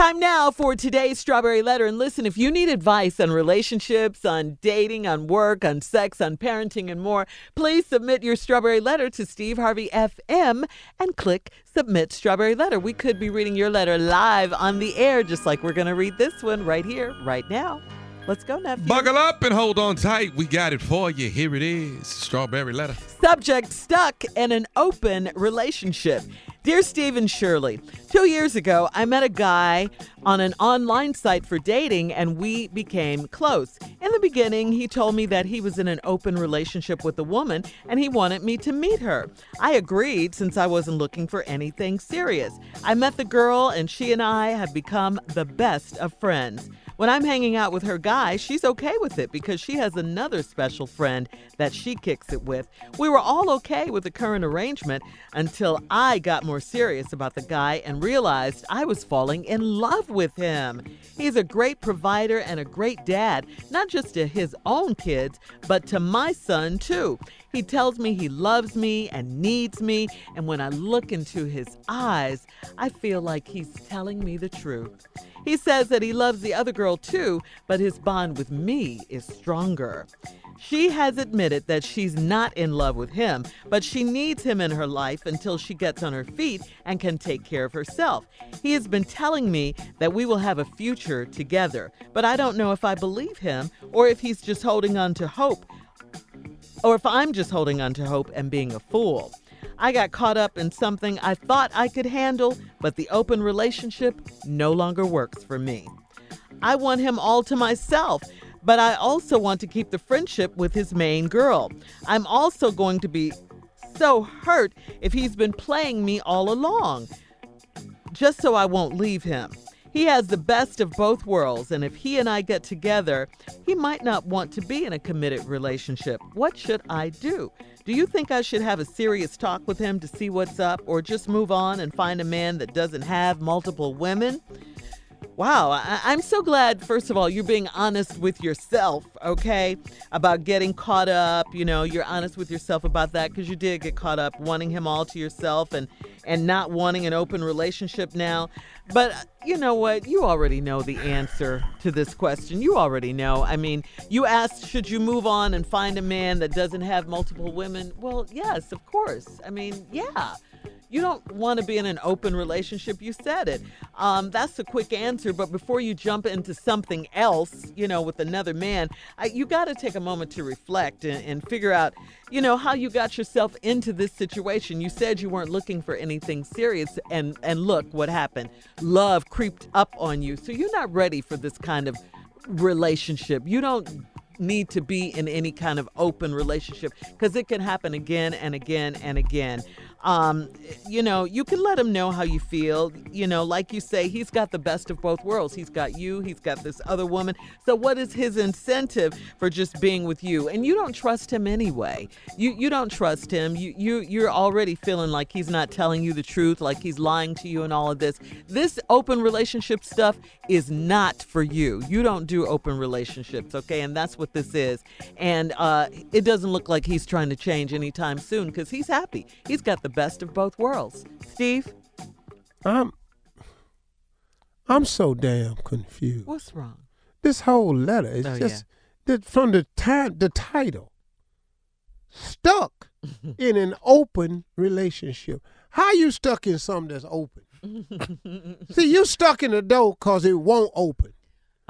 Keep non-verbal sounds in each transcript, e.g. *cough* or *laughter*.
Time now for today's Strawberry Letter. And listen, if you need advice on relationships, on dating, on work, on sex, on parenting, and more, please submit your Strawberry Letter to Steve Harvey FM and click Submit Strawberry Letter. We could be reading your letter live on the air, just like we're going to read this one right here, right now. Let's go, nephew. Buckle up and hold on tight. We got it for you. Here it is Strawberry Letter. Subject stuck in an open relationship. Dear Steve and Shirley, two years ago, I met a guy on an online site for dating and we became close. In the beginning, he told me that he was in an open relationship with a woman and he wanted me to meet her. I agreed since I wasn't looking for anything serious. I met the girl and she and I have become the best of friends. When I'm hanging out with her guy, she's okay with it because she has another special friend that she kicks it with. We were all okay with the current arrangement until I got more serious about the guy and realized I was falling in love with him. He's a great provider and a great dad, not just to his own kids, but to my son too. He tells me he loves me and needs me, and when I look into his eyes, I feel like he's telling me the truth. He says that he loves the other girl too, but his bond with me is stronger. She has admitted that she's not in love with him, but she needs him in her life until she gets on her feet and can take care of herself. He has been telling me that we will have a future together, but I don't know if I believe him or if he's just holding on to hope, or if I'm just holding on to hope and being a fool. I got caught up in something I thought I could handle, but the open relationship no longer works for me. I want him all to myself, but I also want to keep the friendship with his main girl. I'm also going to be so hurt if he's been playing me all along, just so I won't leave him. He has the best of both worlds, and if he and I get together, he might not want to be in a committed relationship. What should I do? Do you think I should have a serious talk with him to see what's up, or just move on and find a man that doesn't have multiple women? Wow, I- am so glad, first of all, you're being honest with yourself, okay? About getting caught up. You know, you're honest with yourself about that because you did get caught up wanting him all to yourself and, and not wanting an open relationship now. But uh, you know what? You already know the answer to this question. You already know. I mean, you asked, should you move on and find a man that doesn't have multiple women? Well, yes, of course. I mean, yeah. You don't want to be in an open relationship. You said it. Um, that's a quick answer. But before you jump into something else, you know, with another man, I, you got to take a moment to reflect and, and figure out, you know, how you got yourself into this situation. You said you weren't looking for anything serious, and and look what happened. Love creeped up on you, so you're not ready for this kind of relationship. You don't need to be in any kind of open relationship because it can happen again and again and again. Um, you know, you can let him know how you feel. You know, like you say, he's got the best of both worlds. He's got you, he's got this other woman. So what is his incentive for just being with you? And you don't trust him anyway. You you don't trust him. You you you're already feeling like he's not telling you the truth, like he's lying to you and all of this. This open relationship stuff is not for you. You don't do open relationships, okay? And that's what this is. And uh, it doesn't look like he's trying to change anytime soon because he's happy. He's got the best of both worlds. Steve? I'm I'm so damn confused. What's wrong? This whole letter is Oh, just the, from the time the title. Stuck *laughs* in an open relationship. How you stuck in something that's open? *laughs* See, you stuck in the door cause it won't open.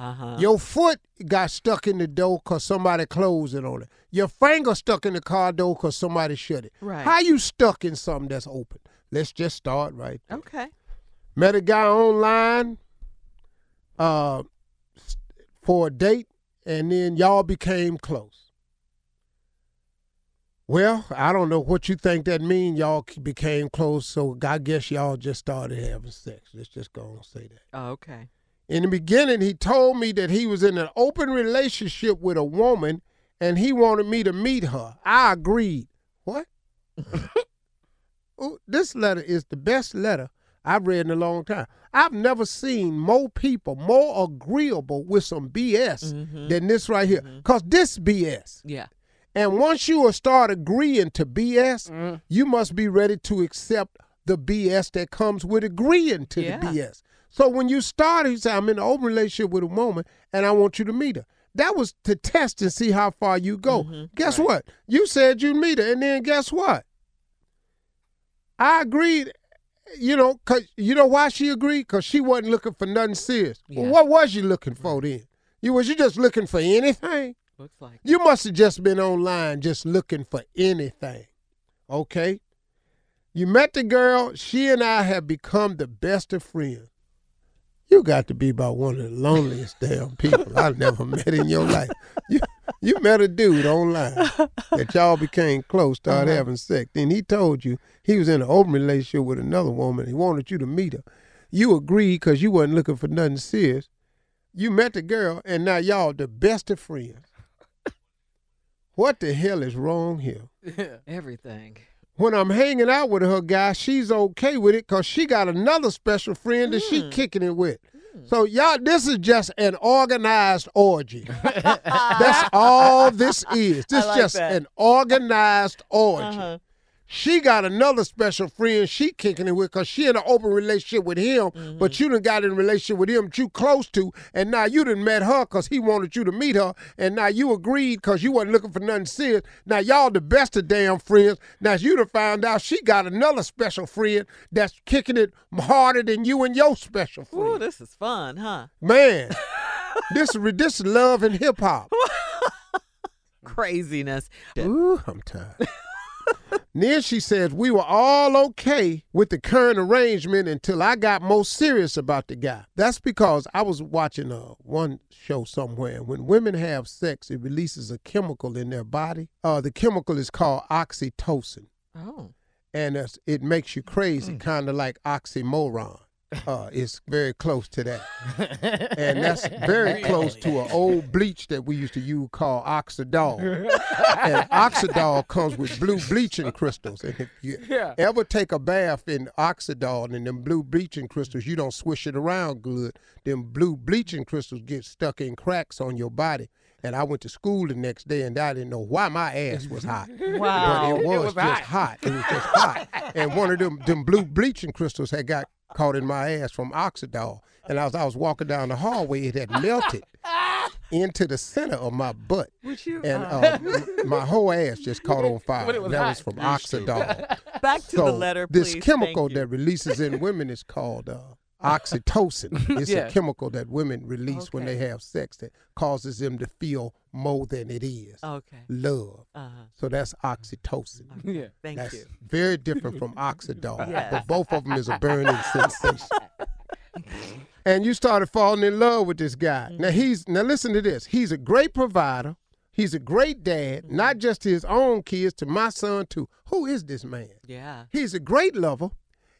Uh-huh. Your foot got stuck in the door cause somebody closed it on it. Your finger stuck in the car door cause somebody shut it. Right. How you stuck in something that's open? Let's just start right. there. Okay. Met a guy online uh, for a date, and then y'all became close. Well, I don't know what you think that mean. Y'all became close, so I guess y'all just started having sex. Let's just go and say that. Oh, okay. In the beginning, he told me that he was in an open relationship with a woman and he wanted me to meet her. I agreed. What? *laughs* Ooh, this letter is the best letter I've read in a long time. I've never seen more people more agreeable with some BS mm-hmm. than this right here. Mm-hmm. Because this BS. Yeah. And once you will start agreeing to BS, mm. you must be ready to accept the BS that comes with agreeing to Yeah. the BS. So when you started, you say, I'm in an open relationship with a woman and I want you to meet her. That was to test and see how far you go. Mm-hmm. Guess what? You said you'd meet her, and then guess what? I agreed. You know, cause you know why she agreed? Cause she wasn't looking for nothing serious. Well, what was you looking for then? You was you just looking for anything? Looks like. You must have just been online just looking for anything. Okay? You met the girl, she and I have become the best of friends. You got to be about one of the loneliest damn people I've never *laughs* met in your life. You, you met a dude online that y'all became close, started uh-huh. having sex. Then he told you he was in an open relationship with another woman. He wanted you to meet her. You agreed because you wasn't looking for nothing serious. You met the girl, and now y'all the best of friends. What the hell is wrong here? *laughs* Yeah. Everything. When I'm hanging out with her guy, she's okay with it because she got another special friend that she kicking it with. So y'all, this is just an organized orgy. *laughs* That's all this is. This like just that. an organized orgy. Uh-huh. She got another special friend she kicking it with because she in an open relationship with him, but mm-hmm. you done got in a relationship with him you close to, and now you done met her because he wanted you to meet her, and now you agreed because you wasn't looking for nothing serious. Now y'all the best of damn friends. Now you done found out she got another special friend that's kicking it harder than you and your special friend. Ooh, this is fun, huh? Man, *laughs* this is this is love and hip hop. *laughs* Craziness. Ooh, I'm tired. *laughs* then she says we were all okay with the current arrangement until I got more serious about the guy. That's because I was watching uh, one show somewhere. and When women have sex, it releases a chemical in their body. Uh, the chemical is called oxytocin, Oh. and it makes you crazy, kind of like oxymoron. Uh, it's very close to that, *laughs* and that's very close to an old bleach that we used to use called Oxydol. *laughs* and Oxydol comes with blue bleaching crystals, and if you ever take a bath in Oxydol and them blue bleaching crystals, you don't swish it around good. Them blue bleaching crystals get stuck in cracks on your body. And I went to school the next day, and I didn't know why my ass was hot. Wow. But it was, just hot. It was just hot. And one of them them blue bleaching crystals had got caught in my ass from oxydol. And as I was walking down the hallway, it had melted *laughs* into the center of my butt. You? And uh, uh, m- my whole ass just caught on fire. But it was that hot. was from oxydol. back to so the letter, please. this chemical Thank you. that releases in women is called uh, oxytocin. *laughs* It's Yeah. a chemical that women release when they have sex that causes them to feel more than it is. Okay. Love. Uh-huh. So that's oxytocin. Yeah. Thank That's you. very different from oxydol, Yes. but both of them is a burning *laughs* sensation. and you started falling in love with this guy. Now he's now listen to this. He's a great provider. He's a great dad, not just to his own kids, to my son too. Who is this man? Yeah. He's a great lover.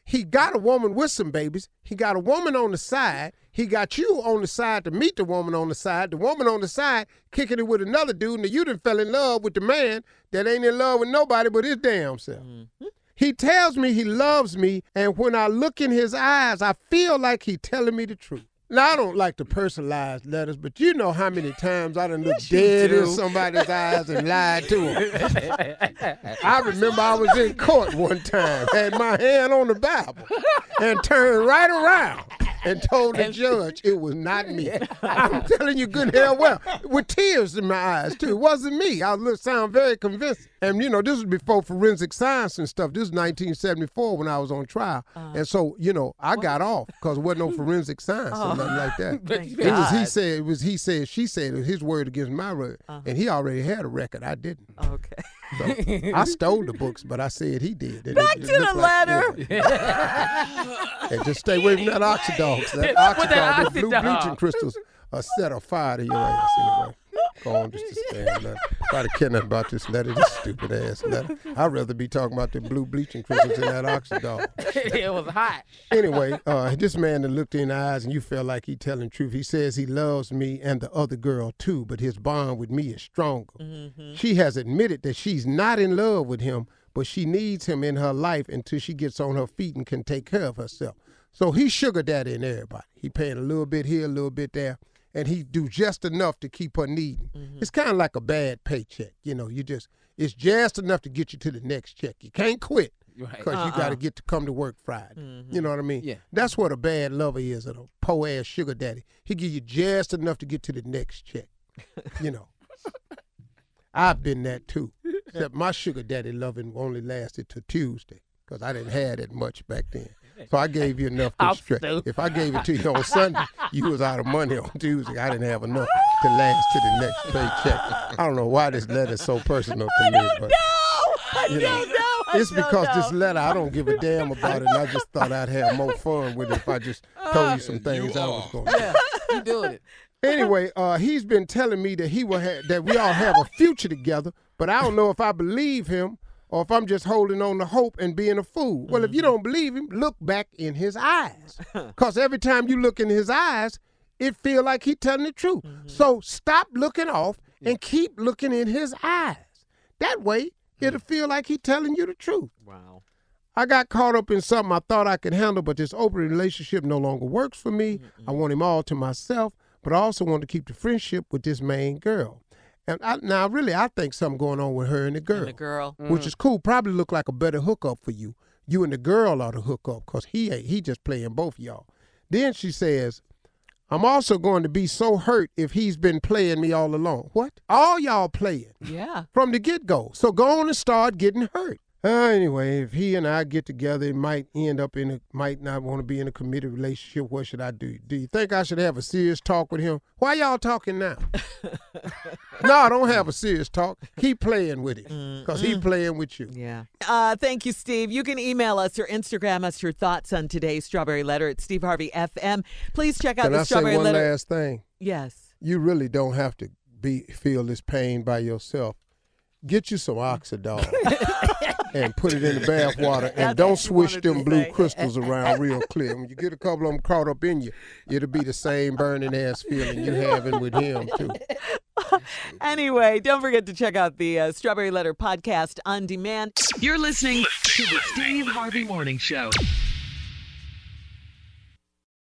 He got a woman with some babies. He got a woman on the side. He got you on the side to meet the woman on the side. The woman on the side kicking it with another dude, and you done fell in love with the man that ain't in love with nobody but his damn self. Mm-hmm. He tells me he loves me, and when I look in his eyes, I feel like he telling me the truth. Now I don't like to personalize letters, but you know how many times I done looked dead in somebody's eyes and lied to them. *laughs* I remember I was in court one time, had my hand on the Bible, and turned right around and told the judge it was not me. I'm telling you good hell well, with tears in my eyes too. It wasn't me. I look sound very convincing. And you know, this was before forensic science and stuff. This was 1974 when I was on trial, and so you know, I got off because there wasn't no forensic science or nothing like that. *laughs* It was he said, it was he said, she said, it was his word against my word, and he already had a record. I didn't. Okay. *laughs* So *laughs* I stole the books, but I said he did. And Back it- it to the like- letter. *laughs* yeah. and just stay away from that. 'cause That that the blue bleaching crystals, are set of fire to your ass anyway. Go on, just to stand there. Try to care nothing about this letter, this stupid ass letter. I'd rather be talking about the blue bleaching crystals in that oxydol. *laughs* it was hot. Anyway, uh, this man that looked in the eyes and you felt like he telling truth. He says he loves me and the other girl too, but his bond with me is stronger. She has admitted that she's not in love with him, but she needs him in her life until she gets on her feet and can take care of herself. So he sugar daddy in everybody. He paying a little bit here, a little bit there, and he do just enough to keep her needing. It's kind of like a bad paycheck, you know. You just it's just enough to get you to the next check. You can't quit, Right. because you got to get to come to work Friday. Mm-hmm. You know what I mean? Yeah. That's what a bad lover is, a poor ass sugar daddy. He give you just enough to get to the next check. You know. *laughs* I've been that too. Except my sugar daddy loving only lasted till Tuesday because I didn't have that much back then. So I gave you enough to I'm stretch. If I gave it to you on *laughs* Sunday, you was out of money on Tuesday. I didn't have enough to last to the next paycheck. I don't know why this letter's so personal to me, but I You don't know, know. I it's don't because know. this letter I don't give a damn about it. And I just thought I'd have more fun with it if I just told you some things I was are. going to Yeah, you doing it. Anyway, uh, he's been telling me that he will have that we all have a future together, but I don't know if I believe him or if I'm just holding on to hope and being a fool. Well, if you mm-hmm. don't believe him, look back in his eyes, *laughs* because every time you look in his eyes, it feel like he telling the truth. Mm-hmm. So stop looking off and keep looking in his eyes. That way, mm. it'll feel like he telling you the truth. Wow. I got caught up in something I thought I could handle, but this open relationship no longer works for me. I want him all to myself, but I also want to keep the friendship with this main girl. And I, now, really, I think something going on with her and the girl, And the girl. which mm. is cool. Probably look like a better hookup for you. You and the girl ought to hook up because he ain't. He just playing both y'all. Then she says, "I'm also going to be so hurt if he's been playing me all along. What? All y'all playing Yeah. from the get go. So go on and start getting hurt. Uh, anyway, if he and I get together, it might end up in a might not want to be in a committed relationship. What should I do? Do you think I should have a serious talk with him? Why y'all talking now? *laughs* no, I don't have a serious talk. Keep playing with it, cause he playing with you. Yeah. Uh, thank you, Steve. You can email us or Instagram us your thoughts on today's Strawberry Letter at Steve Harvey FM. Please check out Can the I say Strawberry one Letter. last thing? Yes. You really don't have to be feel this pain by yourself. Get you some Oxydol *laughs* and put it in the bath *laughs* water and don't what swish wanted to them blue say. crystals *laughs* around real clear. When you get a couple of them caught up in you, it'll be the same burning ass feeling you having with him too. *laughs* Anyway, don't forget to check out the uh, Strawberry Letter podcast on demand. You're listening to the Steve Harvey Morning Show.